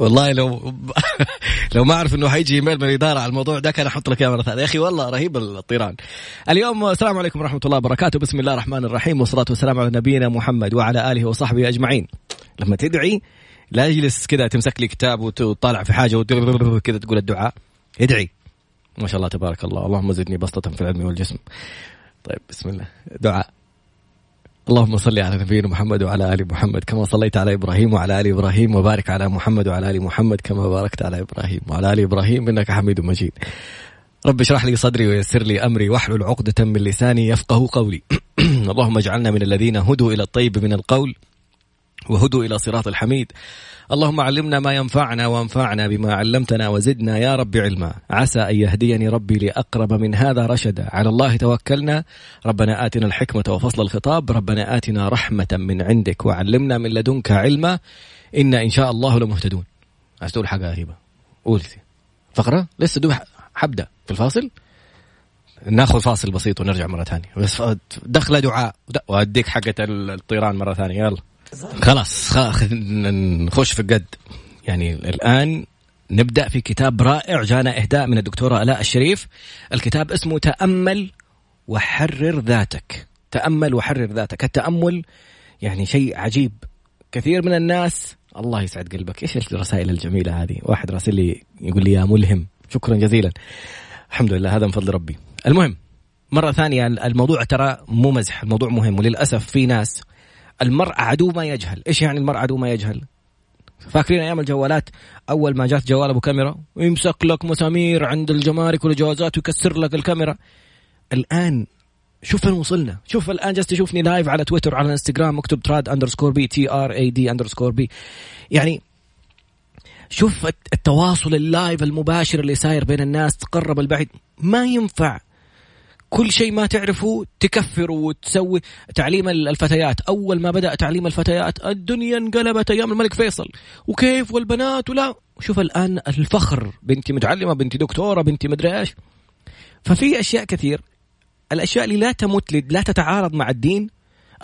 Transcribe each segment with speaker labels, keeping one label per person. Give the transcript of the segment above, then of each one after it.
Speaker 1: والله لو لو ما أعرف إنه حيجي إيميل من الإدارة على الموضوع ده كان أحط لك إياه مرة ثانية. يا أخي والله رهيب الطيران. اليوم السلام عليكم ورحمة الله وبركاته. بسم الله الرحمن الرحيم والصلاة والسلام على نبينا محمد وعلى آله وصحبه أجمعين. لما تدعي لا يجلس كذا تمسك لي كتاب وتطالع في حاجة كذا تقول الدعاء. ادعي. ما شاء الله تبارك الله. اللهم زدني بسطة في العلم والجسم. طيب بسم الله. دعاء. اللهم صل على نبينا محمد وعلى آل محمد كما صليت على إبراهيم وعلى آل إبراهيم وبارك على محمد وعلى آل محمد كما باركت على إبراهيم وعلى آل إبراهيم إنك حميد مجيد. رب اشرح لي صدري ويسر لي أمري واحلل عقدة من لساني يفقه قولي. اللهم اجعلنا من الذين هدوا إلى الطيب من القول وهدوا إلى صراط الحميد. اللهم علمنا ما ينفعنا وانفعنا بما علمتنا وزدنا يا رب علما. عسى أن يهديني ربي لأقرب من هذا رشدا. على الله توكلنا. ربنا آتنا الحكمة وفصل الخطاب. ربنا آتنا رحمة من عندك وعلمنا من لدنك علما. إنا إن شاء الله لمهتدون. عايز تقول حاجة هبة قول فقرة؟ لسه دوب حبدأ. في الفاصل؟ ناخذ فاصل بسيط ونرجع مرة ثانية. بس دخلة دعاء. وأديك حقة الطيران مرة ثانية. يلا. خلاص نخش في الجد يعني الآن نبدأ في كتاب رائع جانا إهداء من الدكتورة ألاء الشريف. الكتاب اسمه تأمل وحرر ذاتك. تأمل وحرر ذاتك. التأمل يعني شيء عجيب. كثير من الناس الله يسعد قلبك. إيش الرسائل الجميلة هذه؟ واحد راسل لي يقول لي يا ملهم. شكرا جزيلا. الحمد لله هذا من فضل ربي. المهم مرة ثانية الموضوع ترى مو مزح الموضوع مهم وللأسف في ناس المرء عدو ما يجهل. إيش يعني المرء عدو ما يجهل؟ فاكرين أيام الجوالات؟ أول ما جات جوال أبو كاميرا ويمسك لك مسامير عند الجمارك والجوازات ويكسر لك الكاميرا. الآن شوف فين وصلنا. شوف الآن جالس تشوفني live على تويتر على إنستغرام مكتوب Trad underscore B T R A D underscore B يعني شوف التواصل ال live المباشر اللي صاير بين الناس تقرب البعيد. ما ينفع كل شيء ما تعرفه تكفر وتسوي تعليم الفتيات. أول ما بدأ تعليم الفتيات الدنيا انقلبت أيام الملك فيصل. وكيف والبنات ولا؟ شوف الآن الفخر بنتي متعلمة بنتي دكتورة بنتي مدري إيش. ففي أشياء كثير. الأشياء اللي لا تمت لا تتعارض مع الدين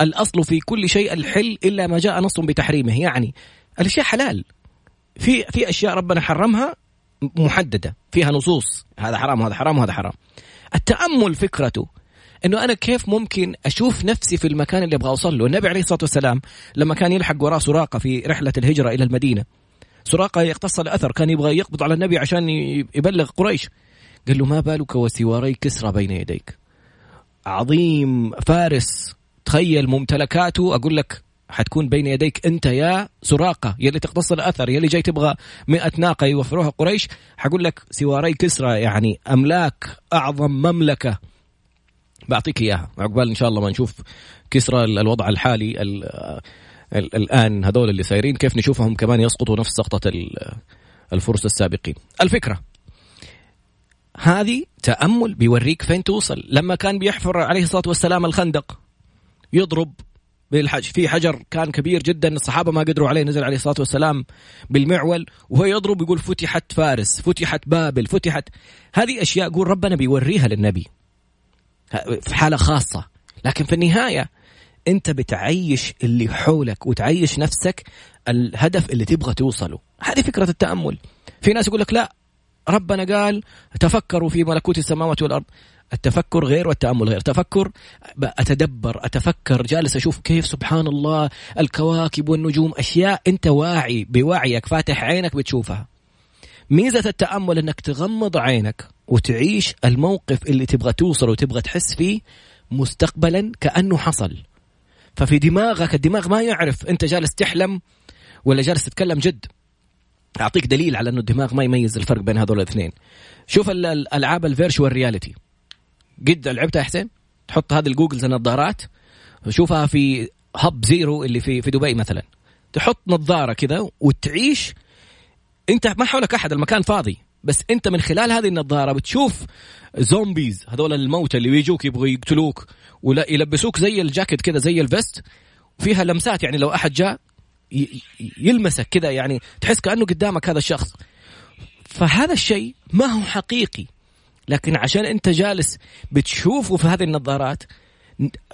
Speaker 1: الأصل في كل شيء الحل إلا ما جاء نص بتحريمه. يعني الأشياء حلال. في في أشياء ربنا حرمها محددة. فيها نصوص. هذا حرام وهذا حرام وهذا حرام. التأمل فكرته. إنه أنا كيف ممكن أشوف نفسي في المكان اللي أبغى أوصل له؟ النبي عليه الصلاة والسلام لما كان يلحق وراه سراقة في رحلة الهجرة إلى المدينة سراقة يقتص الأثر كان يبغى يقبض على النبي عشان يبلغ قريش. قال له ما بالك وسواري كسرى بين يديك؟ عظيم فارس. تخيل ممتلكاته أقول لك حتكون بين يديك انت يا سراقة يلي تقتص الأثر يلي جاي تبغى مئة ناقة يوفروها قريش. حقول لك سواري كسرى يعني أملاك أعظم مملكة. بعطيك إياها عقبال إن شاء الله ما نشوف كسرى الوضع الحالي ال ال الآن هذول اللي سايرين. كيف نشوفهم كمان يسقطوا نفس سقطة الفرس السابقين. الفكرة هذه تأمل بيوريك فين توصل. لما كان بيحفر عليه الصلاة والسلام الخندق يضرب بالحج. في حجر كان كبير جدا الصحابة ما قدروا عليه نزل عليه الصلاة والسلام بالمعول وهو يضرب يقول فتحت فارس فتحت بابل فتحت. هذه أشياء يقول ربنا بيوريها للنبي. في حالة خاصة. لكن في النهاية أنت بتعيش اللي حولك وتعيش نفسك الهدف اللي تبغى توصله. هذه فكرة التأمل. في ناس يقول لك لا ربنا قال تفكروا في ملكوت السماوات والأرض. التفكر غير والتأمل غير. تفكر أتدبر أتفكر جالس أشوف كيف سبحان الله الكواكب والنجوم أشياء أنت واعي بوعيك فاتح عينك بتشوفها. ميزة التأمل إنك تغمض عينك وتعيش الموقف اللي تبغى توصل وتبغى تحس فيه مستقبلا كأنه حصل. ففي دماغك الدماغ ما يعرف أنت جالس تحلم ولا جالس تتكلم جد. أعطيك دليل على إنه الدماغ ما يميز الفرق بين هذول الاثنين. شوف الألعاب ال virtual reality قد لعبتها حسين. تحط هذه ال goggles النظارات شوفها في Hub Zero اللي في في دبي مثلا. تحط نظارة كذا وتعيش. أنت ما حولك أحد المكان فاضي. بس أنت من خلال هذه النظارة بتشوف zombies هذول الموتى اللي بيجوك يبغوا يقتلوك ولا يلبسوك زي الجاكيت كذا زي الفيست. وفيها لمسات يعني لو أحد جاء يلمسك كذا يعني تحس كأنه قدامك هذا الشخص. فهذا الشيء ما هو حقيقي. لكن عشان انت جالس بتشوفه في هذه النظارات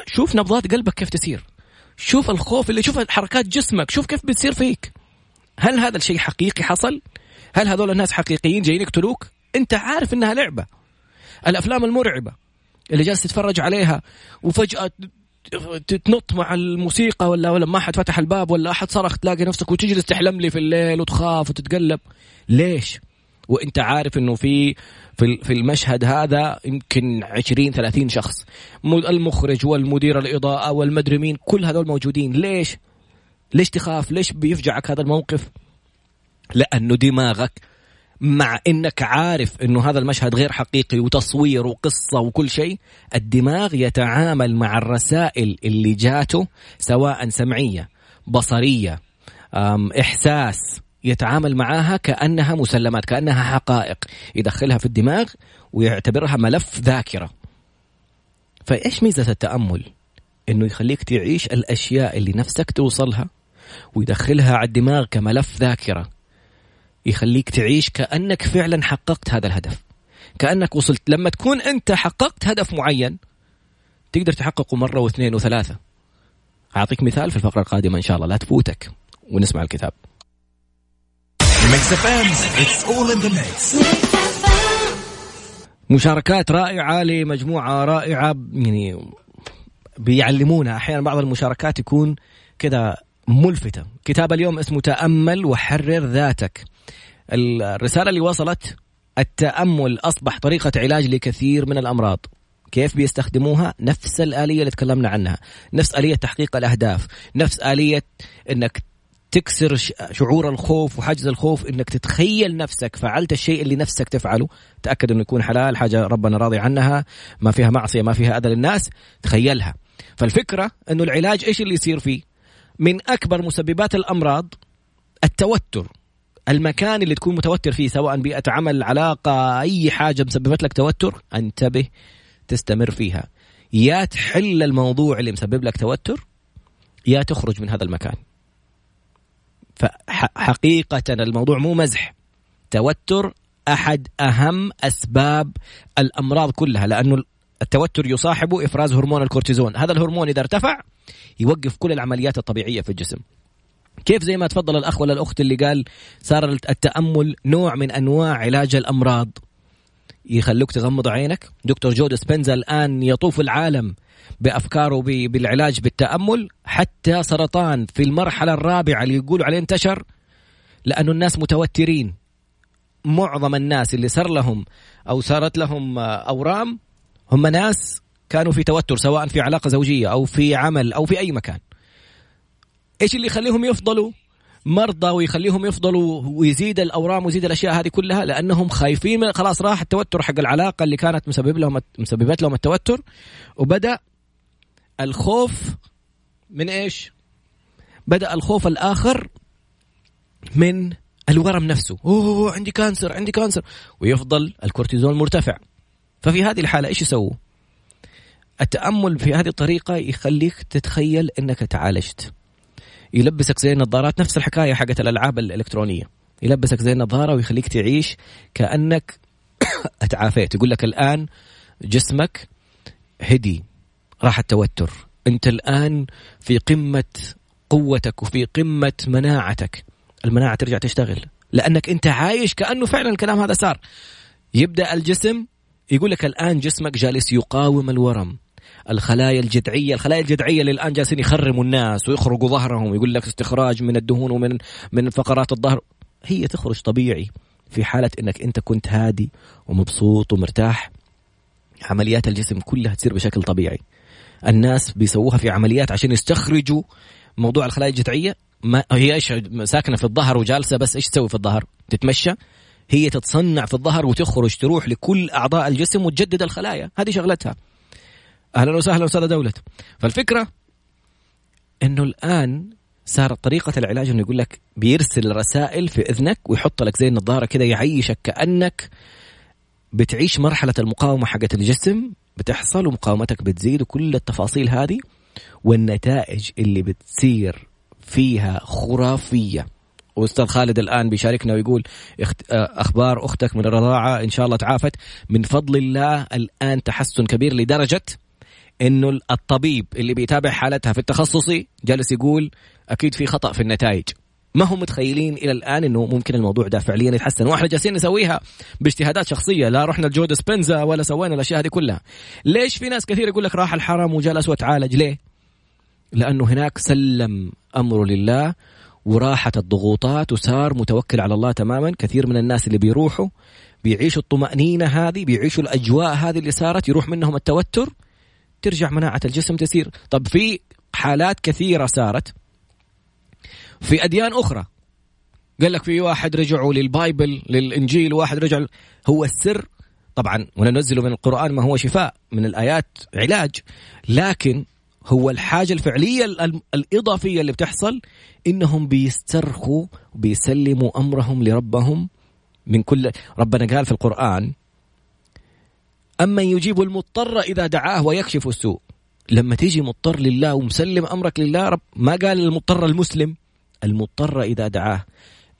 Speaker 1: شوف نبضات قلبك كيف تسير. شوف الخوف اللي شوف حركات جسمك شوف كيف بتصير فيك. هل هذا الشيء حقيقي حصل؟ هل هذول الناس حقيقيين جايين يقتلوك؟ انت عارف انها لعبة. الأفلام المرعبة اللي جالس تتفرج عليها وفجأة تنط مع الموسيقى ولا ولا ما حد فتح الباب ولا أحد صرخ تلاقي نفسك وتجلس تحلم لي في الليل وتخاف وتتقلب. ليش؟ وانت عارف انه في في المشهد هذا يمكن 20 30 شخص المخرج والمدير الإضاءة والمدري مين كل هذول موجودين ليش؟ ليش تخاف؟ ليش بيفجعك هذا الموقف؟ لأنه دماغك مع إنك عارف إنه هذا المشهد غير حقيقي وتصوير وقصة وكل شيء الدماغ يتعامل مع الرسائل اللي جاته سواء سمعية بصرية إحساس يتعامل معها كأنها مسلمات كأنها حقائق. يدخلها في الدماغ ويعتبرها ملف ذاكرة. فإيش ميزة التأمل؟ إنه يخليك تعيش الأشياء اللي نفسك توصلها ويدخلها على الدماغ كملف ذاكرة. يخليك تعيش كأنك فعلا حققت هذا الهدف. كأنك وصلت لما تكون أنت حققت هدف معين تقدر تحققه مرة واثنين وثلاثة. أعطيك مثال في الفقرة القادمة إن شاء الله لا تفوتك ونسمع الكتاب. مشاركات رائعة لمجموعة رائعة يعني بيعلمونا. أحيانا بعض المشاركات يكون كذا ملفتة. كتاب اليوم اسمه تأمل وحرر ذاتك. الرسالة اللي وصلت التأمل أصبح طريقة علاج لكثير من الأمراض. كيف بيستخدموها؟ نفس الآلية اللي تكلمنا عنها. نفس آلية تحقيق الأهداف. نفس آلية أنك تكسر شعور الخوف وحجز الخوف إنك تتخيل نفسك فعلت الشيء اللي نفسك تفعله. تأكد إنه يكون حلال حاجة ربنا راضي عنها ما فيها معصية ما فيها أذى للناس تخيلها. فالفكرة إنه العلاج إيش اللي يصير فيه؟ من أكبر مسببات الأمراض التوتر. المكان اللي تكون متوتر فيه سواء بيئة عمل علاقة أي حاجة مسببت لك توتر انتبه تستمر فيها. يا تحل الموضوع اللي مسبب لك توتر يا تخرج من هذا المكان. فحقيقة الموضوع مو مزح. توتر أحد أهم أسباب الأمراض كلها لأنه التوتر يصاحبه إفراز هرمون الكورتيزون. هذا الهرمون إذا ارتفع يوقف كل العمليات الطبيعية في الجسم. كيف زي ما تفضل الأخ ولا الأخت اللي قال صار التأمل نوع من أنواع علاج الأمراض؟ يخلوك تغمض عينك. دكتور جو ديسبنزا الآن يطوف العالم بأفكاره بالعلاج بالتأمل. حتى سرطان في المرحلة الرابعة اللي يقولوا عليه انتشر لأنه الناس متوترين. معظم الناس اللي صار لهم أو صارت لهم أورام هم ناس كانوا في توتر سواء في علاقة زوجية أو في عمل أو في أي مكان. إيش اللي يخليهم يفضلوا؟ مرضى ويخليهم يفضلوا ويزيد الأورام ويزيد الأشياء هذه كلها لأنهم خايفين من خلاص راح التوتر حق العلاقة اللي كانت مسبب لهم مسببت لهم التوتر. وبدأ الخوف من إيش؟ بدأ الخوف الآخر من الورم نفسه. أوه عندي cancer عندي cancer. ويفضل الكورتيزون مرتفع. ففي هذه الحالة إيش يسووا؟ التأمل في هذه الطريقة يخليك تتخيل إنك تعالجت. يلبسك زي النظارات نفس الحكاية حقت الألعاب الإلكترونية. يلبسك زي النظارة ويخليك تعيش كأنك اتعافيت. يقول لك الآن جسمك هدي راح التوتر. أنت الآن في قمة قوتك وفي قمة مناعتك. المناعة ترجع تشتغل. لأنك أنت عايش كأنه فعلا الكلام هذا صار. يبدأ الجسم يقول لك الآن جسمك جالس يقاوم الورم. الخلايا الجذعيه، الخلايا الجذعية اللي الآن جالسين يخرموا الناس ويخرجوا ظهرهم يقول لك استخراج من الدهون ومن من فقرات الظهر. هي تخرج طبيعي في حالة إنك أنت كنت هادي ومبسوط ومرتاح. عمليات الجسم كلها تصير بشكل طبيعي. الناس بيسووها في عمليات عشان يستخرجوا موضوع الخلايا الجذعية. ما هي إيش ساكنة في الظهر وجالسة بس إيش تسوي في الظهر؟ تتمشى. هي تتصنع في الظهر وتخرج تروح لكل أعضاء الجسم وتجدد الخلايا. هذه شغلتها. أهلا وسهلا استاذه دولة. فالفكرة إنه الآن صارت طريقة العلاج إنه يقول لك بيرسل رسائل في إذنك ويحط لك زي النظارة كذا يعيشك كأنك بتعيش مرحلة المقاومة حقت الجسم بتحصل ومقاومتك بتزيد وكل التفاصيل هذه والنتائج اللي بتصير فيها خرافية. واستاذ خالد الآن بيشاركنا ويقول أخبار أختك من الرضاعة إن شاء الله تعافت. من فضل الله الآن تحسن كبير لدرجة إنه الطبيب اللي بيتابع حالتها في التخصصي جالس يقول أكيد في خطأ في النتائج. ما هم متخيلين إلى الآن إنه ممكن الموضوع ده فعليا يتحسن. وإحنا جالسين نسويها باجتهادات شخصية لا رحنا لجود سبنزا ولا سوينا الأشياء هذه كلها. ليش في ناس كثير يقول لك راح الحرم وجلس وتعالج؟ ليه؟ لأنه هناك سلم امره لله وراحت الضغوطات وصار متوكل على الله تماما. كثير من الناس اللي بيروحوا بيعيشوا الطمأنينة هذه بيعيشوا الأجواء هذه اللي صارت يروح منهم التوتر. ترجع مناعة الجسم تسير. طب في حالات كثيرة صارت. في أديان أخرى. قال لك في واحد رجعوا للبايبل للإنجيل واحد رجع هو السر. طبعا وننزل من القرآن ما هو شفاء من الآيات علاج. لكن هو الحاجة الفعلية الإضافية اللي بتحصل إنهم بيسترخوا وبيسلموا أمرهم لربهم من كل. ربنا قال في القرآن أما يجيب المضطر إذا دعاه ويكشف السوء. لما تيجي مضطر لله ومسلم أمرك لله رب ما قال المضطر المسلم؟ المضطر إذا دعاه.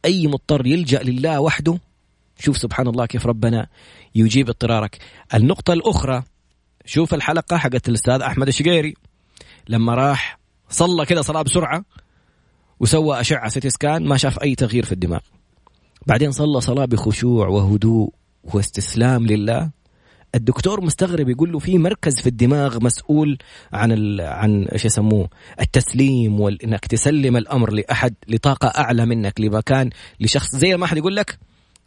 Speaker 1: أي مضطر يلجأ لله وحده؟ شوف سبحان الله كيف ربنا يجيب اضطرارك. النقطة الأخرى شوف الحلقة حقت الأستاذ أحمد الشقيري. لما راح صلى كذا صلاة بسرعة وسوى أشعة سيتي سكان ما شاف أي تغيير في الدماغ. بعدين صلى صلاة بخشوع وهدوء واستسلام لله. الدكتور مستغرب يقول له في مركز في الدماغ مسؤول عن ال... عن إيش يسموه التسليم وإنك تسلم الأمر لأحد لطاقة أعلى منك لمكان لشخص زي ما أحد يقول لك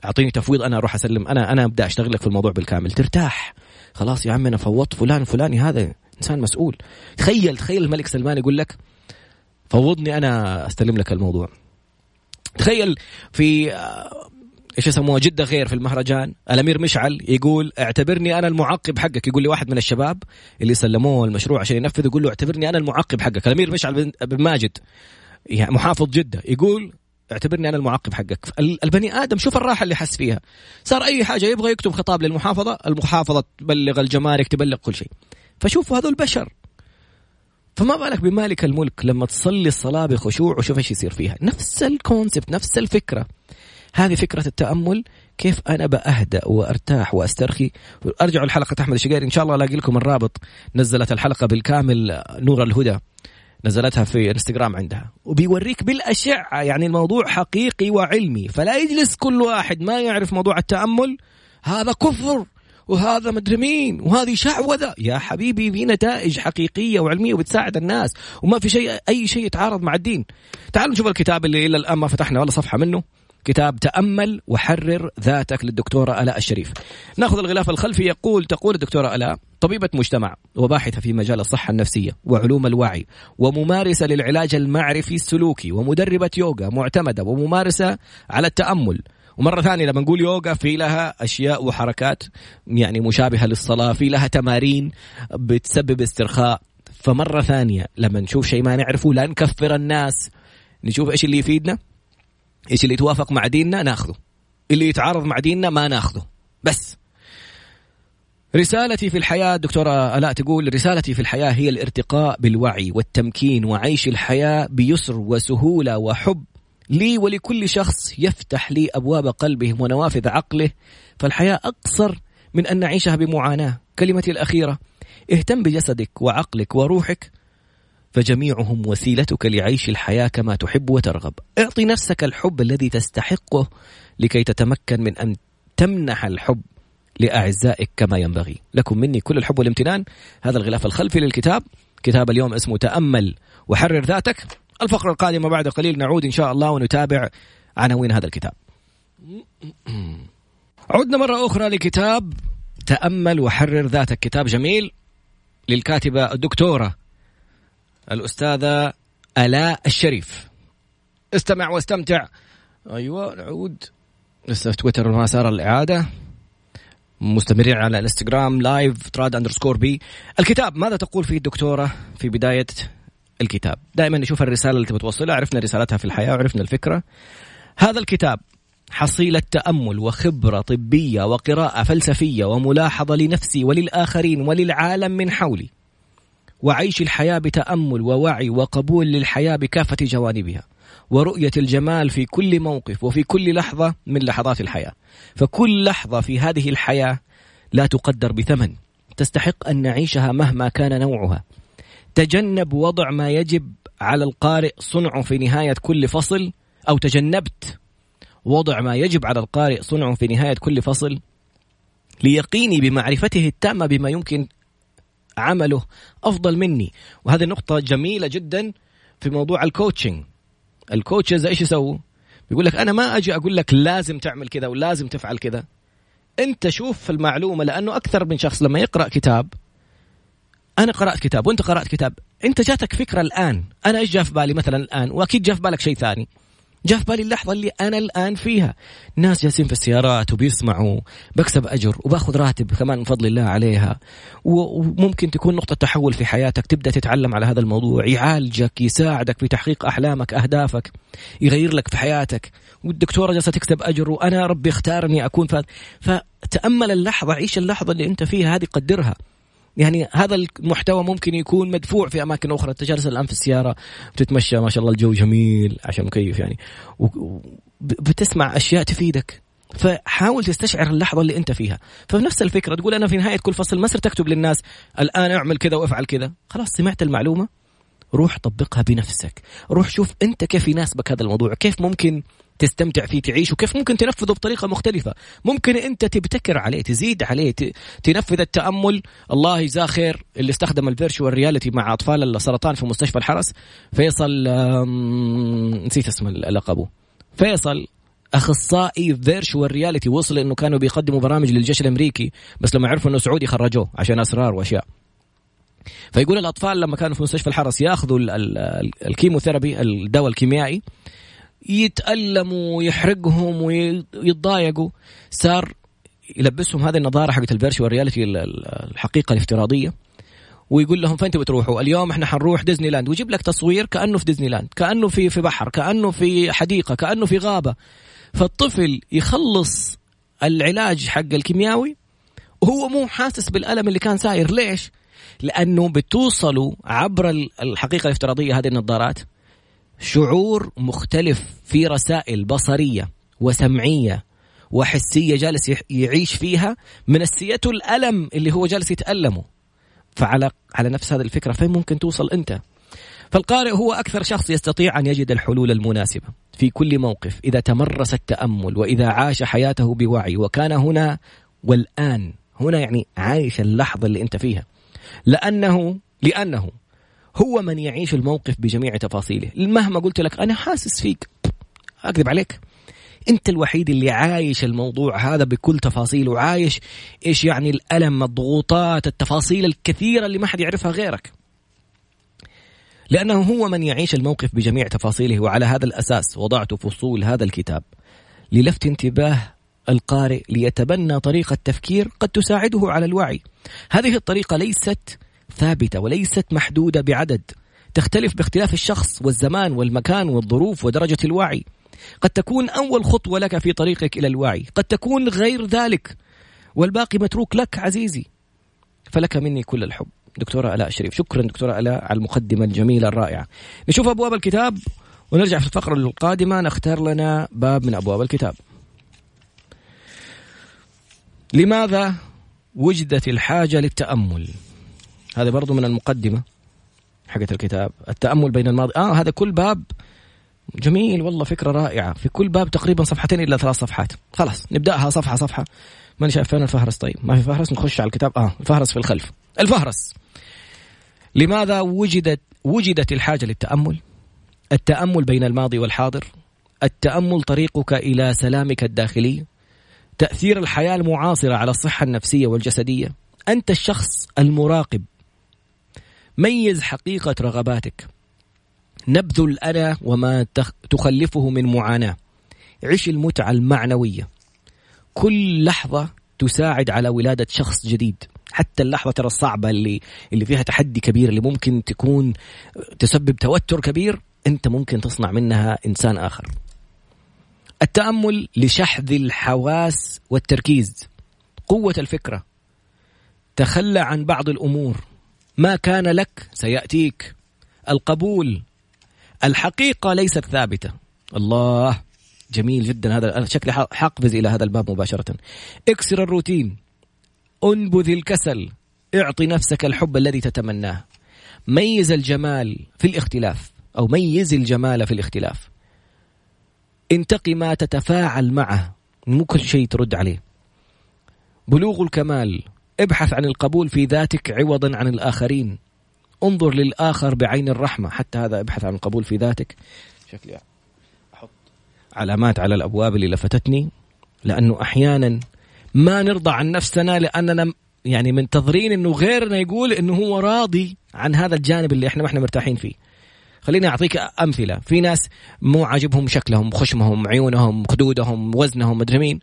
Speaker 1: أعطيني تفويض أنا أروح أسلم أنا أنا أبدأ اشتغل لك في الموضوع بالكامل. ترتاح. خلاص يا عم أنا فوضت فلان فلاني هذا إنسان مسؤول. تخيل تخيل الملك سلمان يقول لك فوضني أنا أستلم لك الموضوع. تخيل في إيش يسموها؟ جدة غير في المهرجان. الأمير مشعل يقول اعتبرني أنا المعقب حقك. يقول لي واحد من الشباب اللي سلموه المشروع عشان ينفذ يقول له اعتبرني أنا المعقب حقك. الأمير مشعل بن ماجد يعني محافظ جدة يقول اعتبرني أنا المعقب حقك. البني آدم شوف الراحة اللي حس فيها. صار أي حاجة يبغى يكتب خطاب للمحافظة المحافظة تبلغ الجمارك تبلغ كل شيء. فشوفوا هذول بشر فما بالك بمالك الملك لما تصلي الصلاة بخشوع وشوف إيش يصير فيها؟ نفس الكونسبت نفس الفكرة. هذه فكرة التأمل كيف أنا بأهدأ وأرتاح وأسترخي. أرجعوا لحلقة أحمد الشقيري. إن شاء الله ألاقي لكم الرابط. نزلت الحلقة بالكامل نور الهدى. نزلتها في إنستغرام عندها. وبيوريك بالأشعة يعني الموضوع حقيقي وعلمي. فلا يجلس كل واحد ما يعرف موضوع التأمل. هذا كفر وهذا مدري مين وهذه شعوذة. يا حبيبي في نتائج حقيقية وعلمية وبتساعد الناس وما في شيء أي شيء يتعارض مع الدين. تعالوا نشوف الكتاب اللي إلى الآن ما فتحنا ولا صفحة منه. كتاب تأمل وحرر ذاتك للدكتورة ألاء الشريف. نأخذ الغلاف الخلفي. يقول تقول الدكتورة ألاء طبيبة مجتمع وباحثة في مجال الصحة النفسية وعلوم الوعي وممارسة للعلاج المعرفي السلوكي ومدربة يوغا معتمدة وممارسة على التأمل. ومرة ثانية لما نقول يوغا في لها أشياء وحركات يعني مشابهة للصلاة في لها تمارين بتسبب استرخاء. فمرة ثانية لما نشوف شيء ما نعرفه لا نكفر الناس نشوف إيش اللي يفيدنا؟ إيش اللي يتوافق مع ديننا؟ ناخذه. اللي يتعارض مع ديننا ما ناخذه. بس. رسالتي في الحياة دكتورة ألاء تقول رسالتي في الحياة هي الارتقاء بالوعي والتمكين وعيش الحياة بيسر وسهولة وحب لي ولكل شخص يفتح لي أبواب قلبه ونوافذ عقله. فالحياة أقصر من أن نعيشها بمعاناة. كلمتي الأخيرة اهتم بجسدك وعقلك وروحك فجميعهم وسيلتك لعيش الحياة كما تحب وترغب. اعطي نفسك الحب الذي تستحقه لكي تتمكن من أن تمنح الحب لأعزائك كما ينبغي. لكم مني كل الحب والامتنان. هذا الغلاف الخلفي للكتاب. كتاب اليوم اسمه تأمل وحرر ذاتك. الفقرة القادمة بعد قليل نعود إن شاء الله ونتابع عناوين هذا الكتاب. عدنا مرة أخرى لكتاب تأمل وحرر ذاتك. كتاب جميل للكاتبة الدكتورة الأستاذة ألاء الشريف. استمع واستمتع. أيوة نعود. لسه في تويتر ما صار الإعادة. مستمرين على الإنستغرام live Trad underscore B الكتاب ماذا تقول فيه الدكتورة في بداية الكتاب؟ دائما نشوف الرسالة اللي تبغى توصلها عرفنا رسالتها في الحياة وعرفنا الفكرة. هذا الكتاب حصيلة تأمل وخبرة طبية وقراءة فلسفية وملاحظة لنفسي وللآخرين وللعالم من حولي. وعيش الحياة بتأمل ووعي وقبول للحياة بكافة جوانبها ورؤية الجمال في كل موقف وفي كل لحظة من لحظات الحياة. فكل لحظة في هذه الحياة لا تقدر بثمن. تستحق أن نعيشها مهما كان نوعها. تجنب وضع ما يجب على القارئ صنعه في نهاية كل فصل أو تجنبت وضع ما يجب على القارئ صنعه في نهاية كل فصل ليقيني بمعرفته التامة بما يمكن عمله أفضل مني. وهذه نقطة جميلة جدا في موضوع الكوتشنج الكوتشز إيش يسووا؟ بيقول لك أنا ما أجي أقول لك لازم تعمل كذا ولازم تفعل كذا. أنت شوف المعلومة لأنه أكثر من شخص لما يقرأ كتاب أنا قرأت كتاب وأنت قرأت كتاب أنت جاتك فكرة الآن. أنا إيش جاء في بالي مثلا الآن؟ وأكيد جاء في بالك شيء ثاني. جاء في بالي اللحظة اللي أنا الآن فيها. ناس جالسين في السيارات وبيسمعوا. بكسب أجر وباخذ راتب كمان من فضل الله عليها. وممكن تكون نقطة تحول في حياتك. تبدأ تتعلم على هذا الموضوع. يعالجك يساعدك في تحقيق أحلامك أهدافك. يغير لك في حياتك. والدكتورة جالسة تكسب أجر وأنا ربي اختارني أكون ف... فتأمل اللحظة. عيش اللحظة اللي أنت فيها هذه قدرها. يعني هذا المحتوى ممكن يكون مدفوع في أماكن أخرى. أنت جالس الآن في السيارة بتتمشى ما شاء الله الجو جميل عشان مكيف يعني؟ بتسمع أشياء تفيدك. فحاول تستشعر اللحظة اللي أنت فيها. فنفس الفكرة تقول أنا في نهاية كل فصل ما صرت أكتب للناس الآن أعمل كذا وأفعل كذا. خلاص سمعت المعلومة؟ روح طبقها بنفسك. روح شوف أنت كيف يناسبك هذا الموضوع. كيف ممكن تستمتع فيه تعيش وكيف ممكن تنفذه بطريقة مختلفة. ممكن أنت تبتكر عليه تزيد عليه تنفذ التأمل. الله يجزاه خير اللي استخدم ال virtual reality مع أطفال السرطان في مستشفى الحرس. فيصل نسيت اسم لقبه. فيصل أخصائي virtual reality وصل إنه كانوا بيقدموا برامج للجيش الأمريكي بس لما عرفوا إنه سعودي خرجوه عشان أسرار وأشياء. فيقول الأطفال لما كانوا في مستشفى الحرس ياخذوا ال chemotherapy الدواء الكيميائي يتألموا ويحرقهم ويتضايقوا صار يلبسهم هذه النظارة حقت ال virtual reality الحقيقة الافتراضية ويقول لهم فين بتروحوا؟ اليوم إحنا حنروح ديزني لاند ويجيب لك تصوير كأنه في ديزني لاند، كأنه في في بحر، كأنه في حديقة، كأنه في غابة. فالطفل يخلص العلاج حق الكيميائي وهو مو حاسس بالألم اللي كان ساير، ليش؟ لأنه بتوصلوا عبر الحقيقة الافتراضية هذه النظارات شعور مختلف في رسائل بصرية وسمعية وحسية جالس يعيش فيها من السيته الألم اللي هو جالس يتألمه. فعلى على نفس هذه الفكرة فين ممكن توصل أنت؟ فالقارئ هو أكثر شخص يستطيع أن يجد الحلول المناسبة في كل موقف إذا تمرس التأمل وإذا عاش حياته بوعي وكان هنا والآن. هنا يعني عايش اللحظة اللي أنت فيها. لأنه لأنه هو من يعيش الموقف بجميع تفاصيله. مهما قلت لك أنا حاسس فيك. أكذب عليك. أنت الوحيد اللي عايش الموضوع هذا بكل تفاصيله عايش إيش يعني الألم الضغوطات التفاصيل الكثيرة اللي ما حد يعرفها غيرك. لأنه هو من يعيش الموقف بجميع تفاصيله وعلى هذا الأساس وضعت فصول هذا الكتاب للفت انتباه القارئ ليتبنى طريقة تفكير قد تساعده على الوعي. هذه الطريقة ليست ثابتة وليست محدودة بعدد. تختلف باختلاف الشخص والزمان والمكان والظروف ودرجة الوعي. قد تكون أول خطوة لك في طريقك إلى الوعي. قد تكون غير ذلك. والباقي متروك لك عزيزي. فلك مني كل الحب. دكتورة ألاء شريف. شكرا دكتورة ألاء على المقدمة الجميلة الرائعة. نشوف أبواب الكتاب ونرجع في الفقرة القادمة. نختار لنا باب من أبواب الكتاب. لماذا وجدت الحاجة للتأمل؟ هذا برضو من المقدمة حقت الكتاب. التأمل بين الماضي. آه هذا كل باب جميل والله فكرة رائعة. في كل باب تقريبا صفحتين إلا ثلاث صفحات. خلاص نبدأها صفحة صفحة. ماني شايف فين الفهرس؟ طيب ما في فهرس؟ نخش على الكتاب. آه الفهرس في الخلف. الفهرس. لماذا وجدت وجدت الحاجة للتأمل؟ التأمل بين الماضي والحاضر. التأمل طريقك إلى سلامك الداخلي. تأثير الحياة المعاصرة على الصحة النفسية والجسدية. أنت الشخص المراقب. ميز حقيقة رغباتك. نبذ الأنا وما تخلفه من معاناة. عش المتعة المعنوية. كل لحظة تساعد على ولادة شخص جديد. حتى اللحظة ترى الصعبة اللي اللي فيها تحدي كبير اللي ممكن تكون تسبب توتر كبير أنت ممكن تصنع منها إنسان آخر. التأمل لشحذ الحواس والتركيز. قوة الفكرة. تخلى عن بعض الأمور. ما كان لك سيأتيك. القبول الحقيقة ليست ثابتة. الله جميل جدا. هذا شكلي حقفز إلى هذا الباب مباشرة. اكسر الروتين. انبذ الكسل. اعطي نفسك الحب الذي تتمناه. ميز الجمال في الاختلاف أو ميز الجمال في الاختلاف. انتقي ما تتفاعل معه. مو كل شيء ترد عليه. بلوغ الكمال. ابحث عن القبول في ذاتك عوضا عن الآخرين. انظر للآخر بعين الرحمة. حتى هذا ابحث عن القبول في ذاتك. شكلي أحط علامات على الأبواب اللي لفتتني. لأنه أحيانا ما نرضى عن نفسنا لأننا يعني منتظرين إنه غيرنا يقول إنه هو راضي عن هذا الجانب اللي إحنا ما إحنا مرتاحين فيه. خليني أعطيك أمثلة. في ناس مو عاجبهم شكلهم خشمهم عيونهم خدودهم وزنهم مدري مين.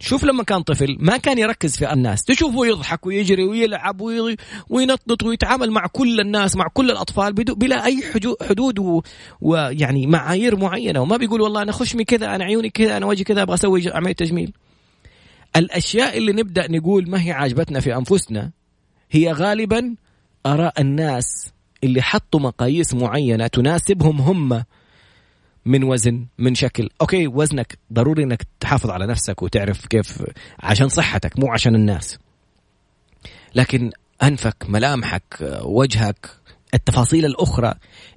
Speaker 1: شوف لما كان طفل ما كان يركز في الناس تشوفه يضحك ويجري ويلعب وينطط ويتعامل مع كل الناس مع كل الأطفال بلا أي حدود ويعني معايير معينة. وما بيقول والله أنا خشمي كذا أنا عيوني كذا أنا وجهي كذا أبغى أسوي عملية تجميل. الأشياء اللي نبدأ نقول ما هي عاجبتنا في أنفسنا هي غالبا آراء الناس اللي حطوا مقاييس معينة تناسبهم هم. من وزن من شكل. أوكي وزنك ضروري إنك تحافظ على نفسك وتعرف كيف عشان صحتك مو عشان الناس. لكن أنفك ملامحك وجهك التفاصيل الأخرى.